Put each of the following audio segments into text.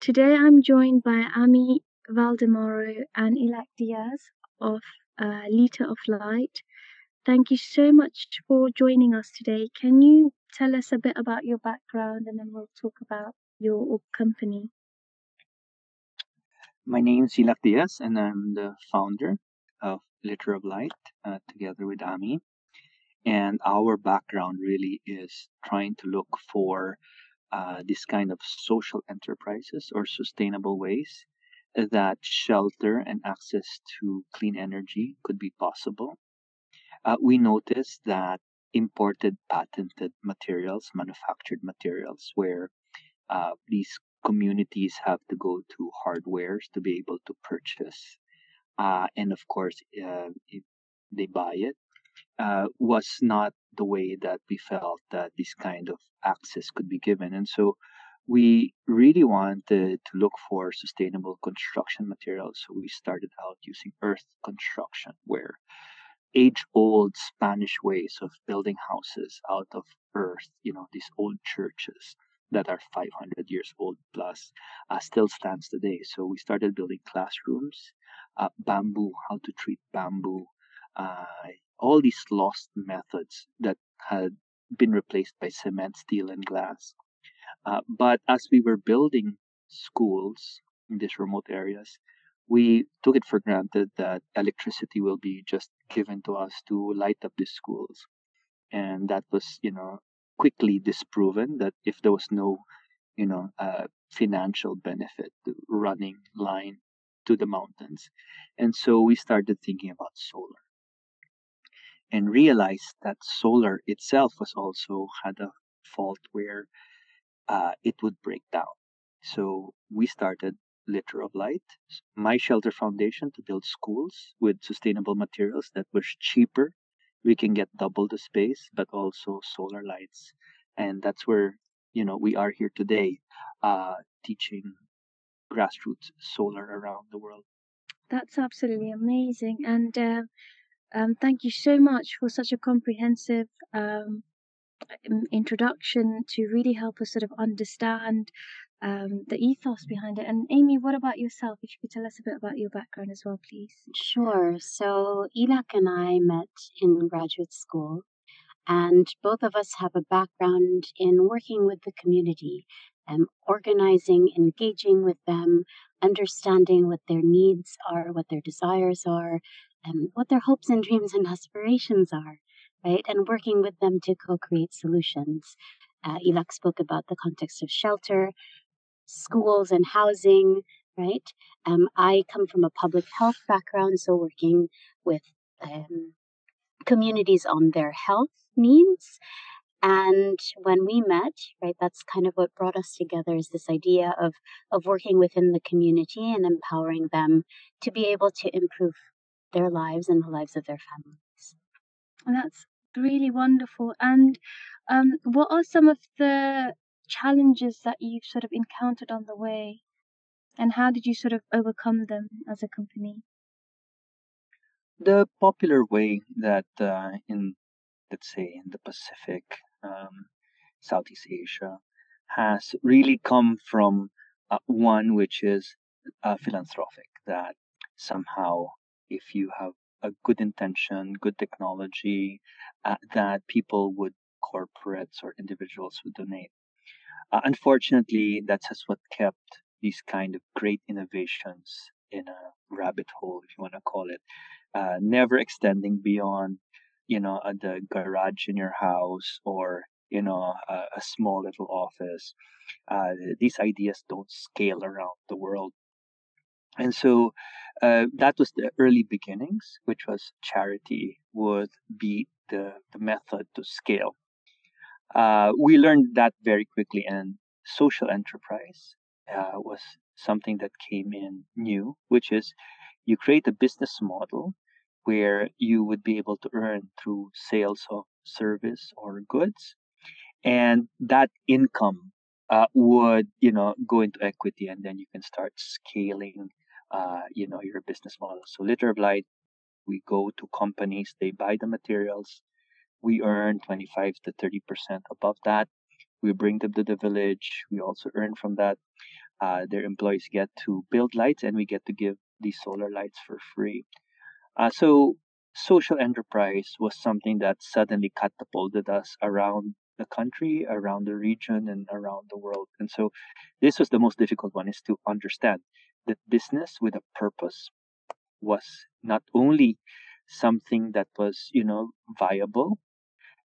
Today I'm joined by Ami Valdemoro and Illac Diaz of uh, Liter of Light. Thank you so much for joining us today. Can you tell us a bit about your background and then we'll talk about your company? My name is Illac Diaz and I'm the founder of Liter of Light uh, together with Ami. And our background really is trying to look for uh, this kind of social enterprises or sustainable ways that shelter and access to clean energy could be possible. Uh, we noticed that imported patented materials, manufactured materials, where uh, these communities have to go to hardwares to be able to purchase, uh, and of course, uh, they buy it, uh, was not the way that we felt that this kind of access could be given. And so we really wanted to look for sustainable construction materials. So we started out using earth construction, where age old Spanish ways of building houses out of earth, you know, these old churches that are 500 years old plus uh, still stands today. So we started building classrooms, uh, bamboo, how to treat bamboo, uh, all these lost methods that had been replaced by cement, steel, and glass. Uh, but as we were building schools in these remote areas, we took it for granted that electricity will be just given to us to light up these schools. And that was, you know, quickly disproven that if there was no, you know, uh, financial benefit to running line to the mountains. And so we started thinking about solar and realized that solar itself was also had a fault where uh, it would break down. So we started Liter of Light, my shelter foundation to build schools with sustainable materials that was cheaper. We can get double the space, but also solar lights. And that's where, you know, we are here today, uh, teaching grassroots solar around the world. That's absolutely amazing. And uh, um, thank you so much for such a comprehensive um, introduction to really help us sort of understand um, the ethos behind it. And Ami, what about yourself? If you could tell us a bit about your background as well, please. Sure. So Illac and I met in graduate school, and both of us have a background in working with the community, and organizing, engaging with them, understanding what their needs are, what their desires are, and what their hopes and dreams and aspirations are, right? And working with them to co create solutions. Uh, Illac spoke about the context of shelter, schools, and housing, right? Um, I come from a public health background, so working with um, communities on their health needs. And when we met, right, that's kind of what brought us together is this idea of of working within the community and empowering them to be able to improve their lives and the lives of their families. And that's really wonderful. And um, what are some of the challenges that you've sort of encountered on the way? And how did you sort of overcome them as a company? The popular way that uh, in, let's say, in the Pacific, um, Southeast Asia, has really come from uh, one which is uh, philanthropic, that somehow if you have a good intention, good technology, uh, that people would, corporates or individuals would donate. Uh, unfortunately, that's just what kept these kind of great innovations in a rabbit hole, if you want to call it, uh, never extending beyond, you know, uh, the garage in your house or you know a, small little office. Uh, these ideas don't scale around the world and so uh, that was the early beginnings, which was charity would be the, the method to scale. Uh, we learned that very quickly, and social enterprise uh, was something that came in new, which is you create a business model where you would be able to earn through sales of service or goods, and that income uh, would you know go into equity, and then you can start scaling uh, you know, your business model. So Liter of Light, we go to companies, they buy the materials, we earn 25 to 30% above that. We bring them to the village, we also earn from that. uh, their employees get to build lights, and we get to give these solar lights for free. Uh, so social enterprise was something that suddenly catapulted us around the country, around the region, and around the world. And so this was the most difficult one is to understand that business with a purpose was not only something that was, you know, viable,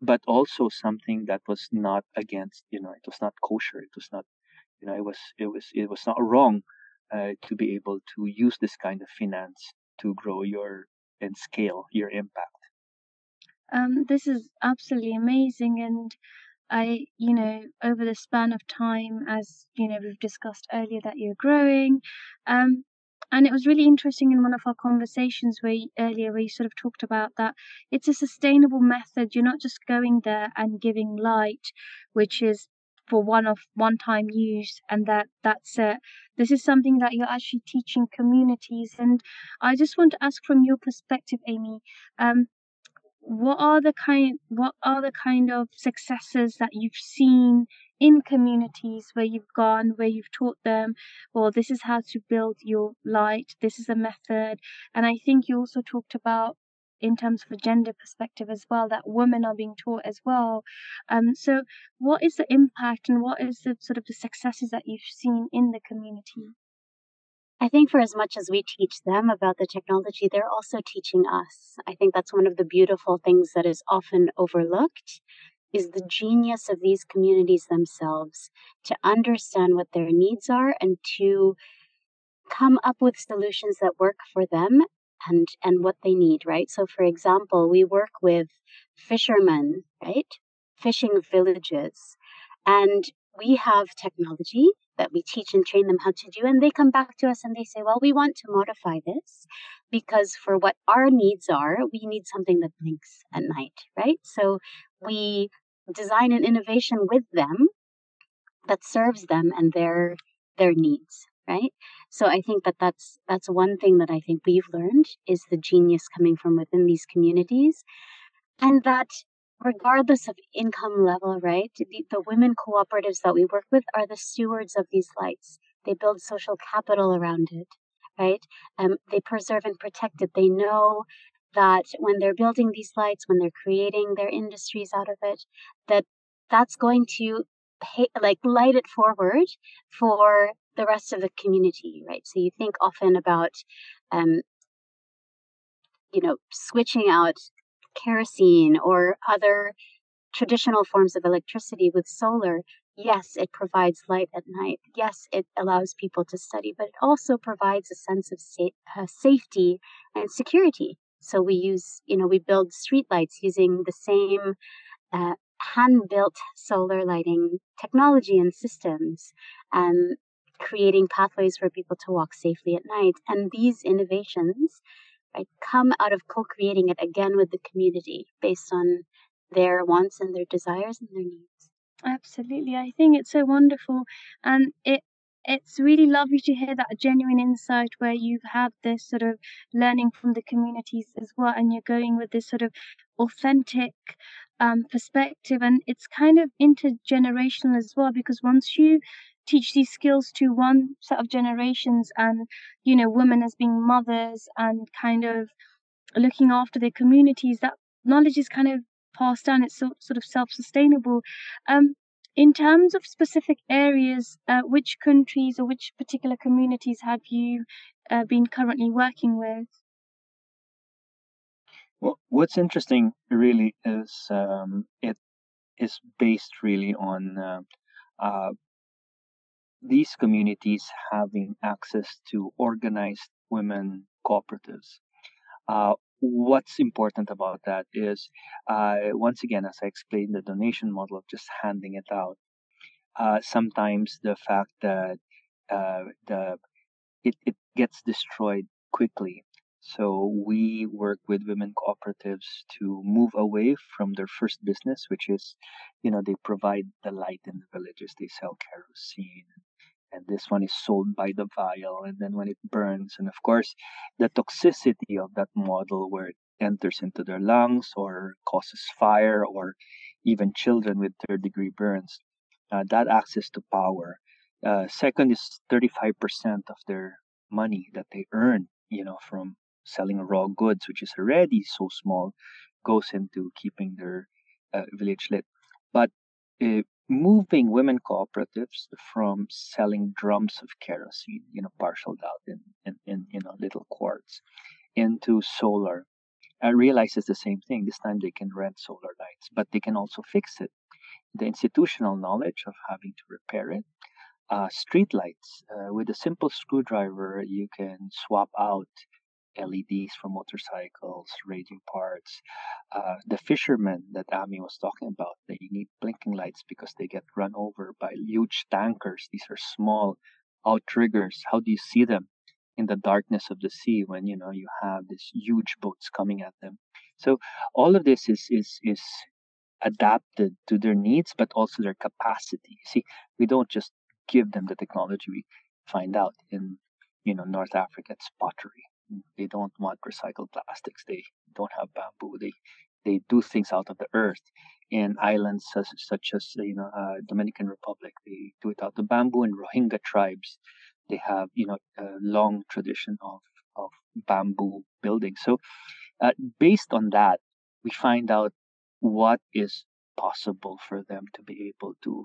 but also something that was not against, you know, it was not kosher. It was not, you know, it was, it was, it was not wrong uh, to be able to use this kind of finance to grow your and scale your impact. Um, this is absolutely amazing, and I, you know, over the span of time, as you know, we've discussed earlier that you're growing, um, and it was really interesting in one of our conversations where earlier where you sort of talked about that it's a sustainable method. You're not just going there and giving light, which is for one of one time use and that that's it this is something that you're actually teaching communities and i just want to ask from your perspective Ami um, what are the kind what are the kind of successes that you've seen in communities where you've gone where you've taught them? Well this is how to build your light. This is a method. And i think you also talked about in terms of a gender perspective as well that women are being taught as well. Um, so what is the impact and what is the sort of the successes that you've seen in the community I think for as much as we teach them about the technology, they're also teaching us. I think that's one of the beautiful things that is often overlooked is the genius of these communities themselves to understand what their needs are and to come up with solutions that work for them and and what they need, right? So for example, we work with fishermen, right? Fishing villages. And we have technology that we teach and train them how to do. And they come back to us and they say, well, we want to modify this because for what our needs are, we need something that blinks at night, right? So we design an innovation with them that serves them and their their needs right so i think that that's that's one thing that i think we've learned is the genius coming from within these communities and that regardless of income level, right? The, the women cooperatives that we work with are the stewards of these lights. They build social capital around it, right? Um, they preserve and protect it. They know that when they're building these lights, when they're creating their industries out of it, that that's going to pay, like light it forward for the rest of the community, right? So you think often about, um, you know, switching out kerosene or other traditional forms of electricity with solar, yes, it provides light at night. Yes, it allows people to study, but it also provides a sense of sa- uh, safety and security. So we use, you know, we build streetlights using the same uh, hand-built solar lighting technology and systems, and creating pathways for people to walk safely at night. And these innovations right, come out of co creating it again with the community based on their wants and their desires and their needs. Absolutely. I think it's so wonderful. And it it's really lovely to hear that genuine insight where you've had this sort of learning from the communities as well and you're going with this sort of authentic um, perspective and it's kind of intergenerational as well because once you teach these skills to one set of generations and you know women as being mothers and kind of looking after their communities that knowledge is kind of passed down. It's so, sort of self-sustainable. Um, in terms of specific areas uh, which countries or which particular communities have you uh, been currently working with? Well what's interesting really is um, it is based really on uh, uh these communities having access to organized women cooperatives. Uh, what's important about that is, uh, once again, as I explained, the donation model of just handing it out. Uh, sometimes the fact that uh, the it, it gets destroyed quickly. So we work with women cooperatives to move away from their first business, which is, you know, they provide the light in the villages. They sell kerosene and this one is sold by the vial and then when it burns and of course the toxicity of that model where it enters into their lungs or causes fire or even children with third degree burns uh, that access to power Uh, second is 35% of their money that they earn, you know, from selling raw goods, which is already so small, goes into keeping their uh, village lit. But uh, moving women cooperatives from selling drums of kerosene, you know, parceled out in, in, in you know little quarts, into solar, I realize it's the same thing. This time they can rent solar lights, but they can also fix it. The institutional knowledge of having to repair it. Uh, street lights uh, with a simple screwdriver, you can swap out LEDs for motorcycles, radio parts. Uh, the fishermen that Ami was talking about, they need blinking lights because they get run over by huge tankers. These are small outriggers. How do you see them in the darkness of the sea when you know you have these huge boats coming at them? So all of this is is is adapted to their needs, but also their capacity. See, we don't just give them the technology. We find out in you know North Africa it's pottery they don't want recycled plastics. They don't have bamboo. They they do things out of the earth. In islands such, such as you know uh, Dominican Republic, they do it out of bamboo. And Rohingya tribes, they have you know a long tradition of of bamboo building. So uh, based on that, we find out what is possible for them to be able to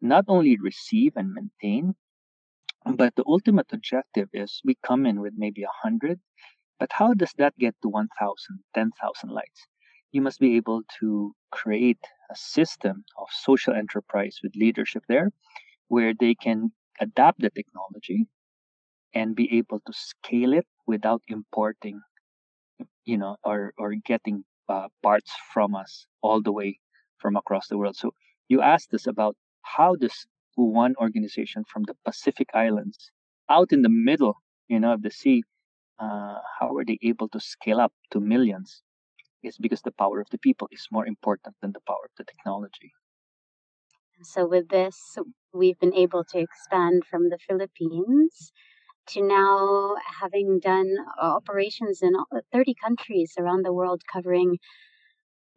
not only receive and maintain, but the ultimate objective is we come in with maybe a hundred, but how does that get to 1,000, 10,000 lights? You must be able to create a system of social enterprise with leadership there where they can adapt the technology and be able to scale it without importing, you know, or, or getting uh, parts from us all the way from across the world. So you asked us about how does one organization from the Pacific Islands out in the middle, you know, of the sea, uh, how are they able to scale up to millions? It's because the power of the people is more important than the power of the technology. So, with this, we've been able to expand from the Philippines to now having done operations in 30 countries around the world, covering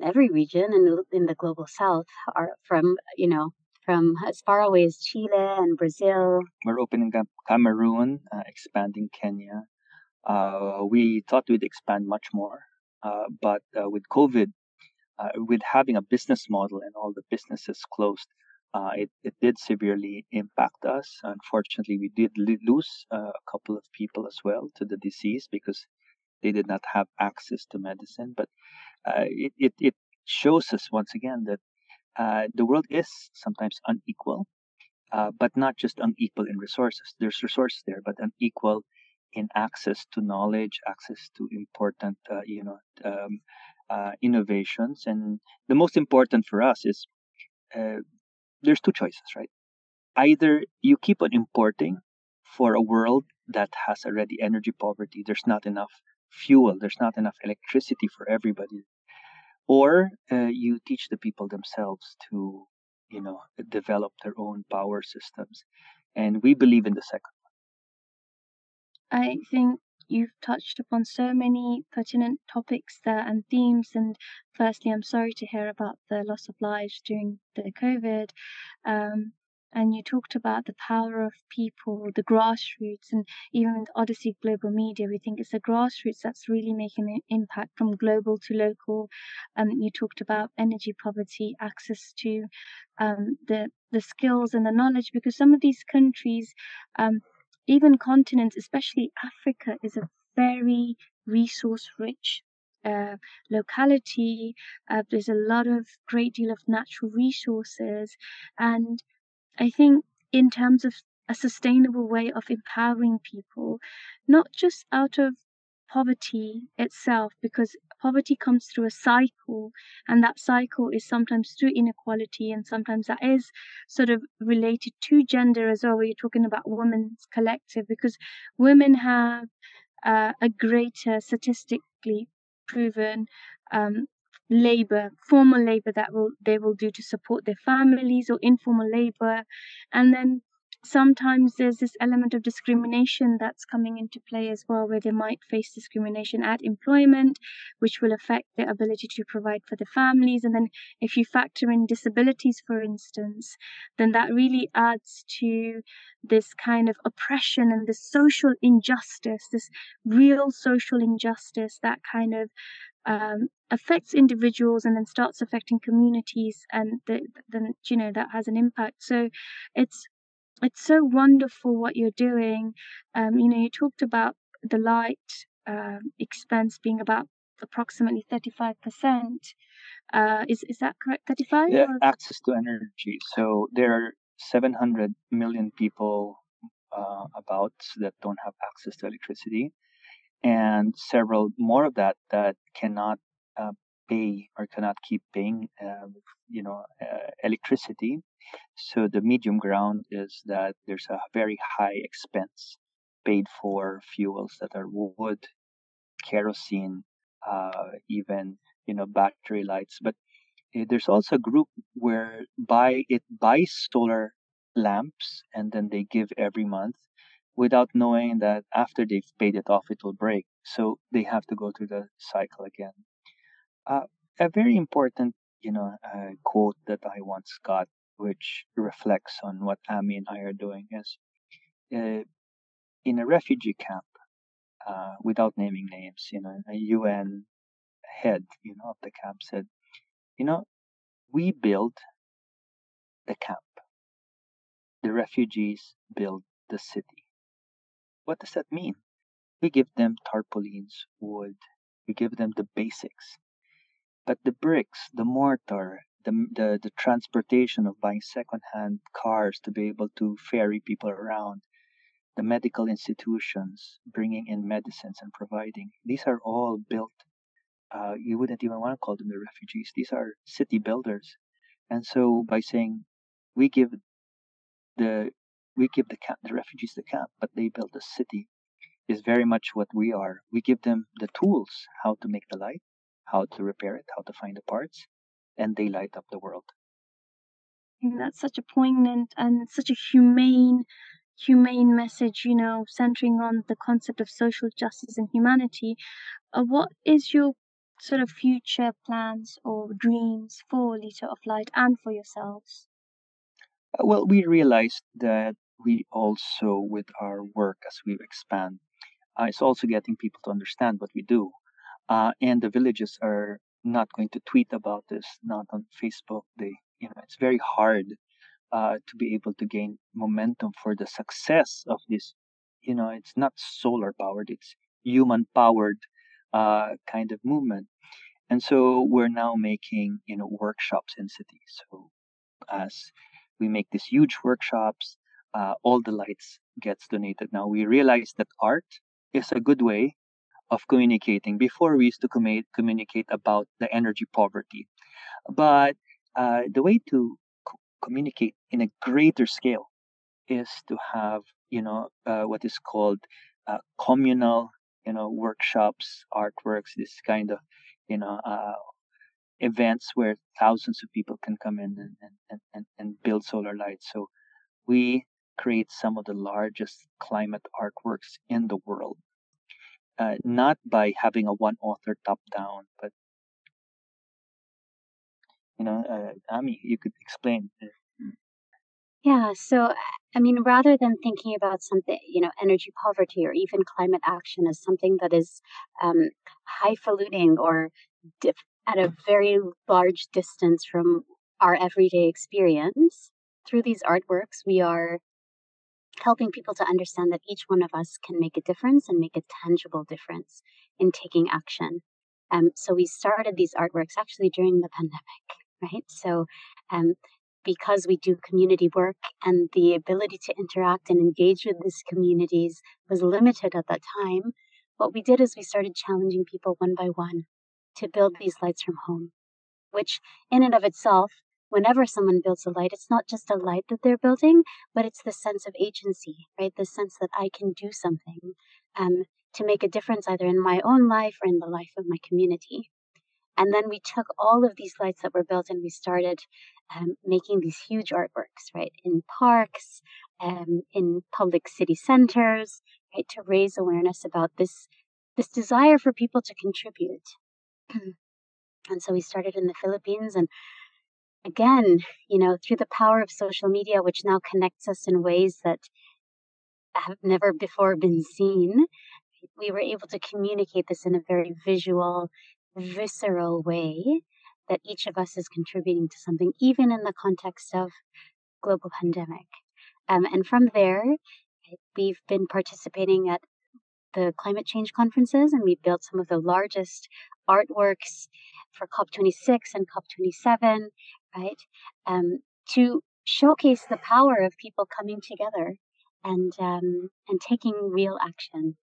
every region in, in the global south, are from, you know, from as far away as Chile and Brazil. We're opening up Cameroon, uh, expanding Kenya. Uh, we thought we'd expand much more, uh, but uh, with COVID, uh, with having a business model and all the businesses closed, uh, it, it did severely impact us. Unfortunately, we did lose a couple of people as well to the disease because they did not have access to medicine. But it, it, it shows us once again that uh, the world is sometimes unequal, uh, but not just unequal in resources. There's resources there, but unequal in access to knowledge, access to important, uh, you know, um, uh, innovations. And the most important for us is uh, there's two choices, right? Either you keep on importing for a world that has already energy poverty. There's not enough fuel. There's not enough electricity for everybody or uh, you teach the people themselves to you know develop their own power systems. And we believe in the second one. I think you've touched upon so many pertinent topics there and themes. And firstly i'm sorry to hear about the loss of lives during the covid. Um, and you talked about the power of people, the grassroots, and even with Odyssey Global Media, we think it's the grassroots that's really making an impact from global to local. Um, you talked about energy poverty, access to um, the the skills and the knowledge, because some of these countries, um, even continents, especially Africa, is a very resource rich uh, locality. Uh, there's a lot of great deal of natural resources, and I think in terms of a sustainable way of empowering people, not just out of poverty itself, because poverty comes through a cycle, and that cycle is sometimes through inequality, and sometimes that is sort of related to gender as well, you're talking about women's collective, because women have uh, a greater statistically proven um, labor, formal labor that will they will do to support their families or informal labor. And then sometimes there's this element of discrimination that's coming into play as well, where they might face discrimination at employment, which will affect their ability to provide for the families. And then, if you factor in disabilities, for instance, then that really adds to this kind of oppression and this social injustice, this real social injustice that kind of um, affects individuals and then starts affecting communities and the, then you know that has an impact so it's it's so wonderful what you're doing. Um, you know, you talked about the light um, expense being about approximately 35%. Uh, is, is that correct? 35? Yeah, access to energy. So there are 700 million people uh, about that don't have access to electricity, and several more of that that cannot uh, pay or cannot keep paying, um, you know, uh, electricity. So the medium ground is that there's a very high expense paid for fuels that are wood, kerosene, uh, even you know battery lights. But uh, there's also a group where buy it buys solar lamps and then they give every month without knowing that after they've paid it off it will break so they have to go through the cycle again uh, a very important, you know, uh, quote that I once got, which reflects on what Ami and I are doing, is uh, in a refugee camp, uh, without naming names, you know, a UN head, you know, of the camp said, you know, we build the camp. The refugees build the city. What does that mean? We give them tarpaulins, wood, we give them the basics. But the bricks, the mortar, the, the, the transportation of buying secondhand cars to be able to ferry people around, the medical institutions bringing in medicines and providing, these are all built. Uh, you wouldn't even want to call them the refugees. These are city builders. And so by saying we give the we give the camp, the refugees the camp, but they build a city, is very much what we are. We give them the tools how to make the light, how to repair it, how to find the parts, and they light up the world. And that's such a poignant and such a humane, humane message, you know, centering on the concept of social justice and humanity. Uh, what is your sort of future plans or dreams for Liter of Light and for yourselves? Uh, well, we realized that we also, with our work as we expand, uh, it's also getting people to understand what we do uh, and the villages are not going to tweet about this, not on Facebook. They, you know, it's very hard uh, to be able to gain momentum for the success of this. You know, it's not solar powered; it's human powered uh, kind of movement. And so we're now making, you know, workshops in cities. So as we make these huge workshops, uh, all the lights gets donated. Now we realize that art is a good way of communicating. Before we used to com- communicate about the energy poverty, but uh, the way to co- communicate in a greater scale is to have you know uh, what is called uh, communal you know workshops, artworks, this kind of you know uh, events where thousands of people can come in and, and, and, and build solar lights. So we create some of the largest climate artworks in the world uh, not by having a one author top down, but you know, uh, Ami, you could explain. Yeah, so I mean, rather than thinking about something, you know, energy poverty or even climate action as something that is um, highfalutin or at a very large distance from our everyday experience, through these artworks, we are helping people to understand that each one of us can make a difference and make a tangible difference in taking action. Um, so we started these artworks actually during the pandemic, right? So um, because we do community work and the ability to interact and engage with these communities was limited at that time, what we did is we started challenging people one by one to build these lights from home, which in and of itself whenever someone builds a light, it's not just a light that they're building, but it's the sense of agency, right? The sense that I can do something um, to make a difference either in my own life or in the life of my community. and then we took all of these lights that were built and we started um, making these huge artworks, right, in parks, um, in public city centers, right, to raise awareness about this this desire for people to contribute. and so we started in the Philippines, and again, you know, through the power of social media, which now connects us in ways that have never before been seen, we were able to communicate this in a very visual, visceral way that each of us is contributing to something, even in the context of global pandemic. Um, and from there, we've been participating at the climate change conferences, and we built some of the largest artworks for COP26 and COP27, right? Um, to showcase the power of people coming together and um, and taking real action.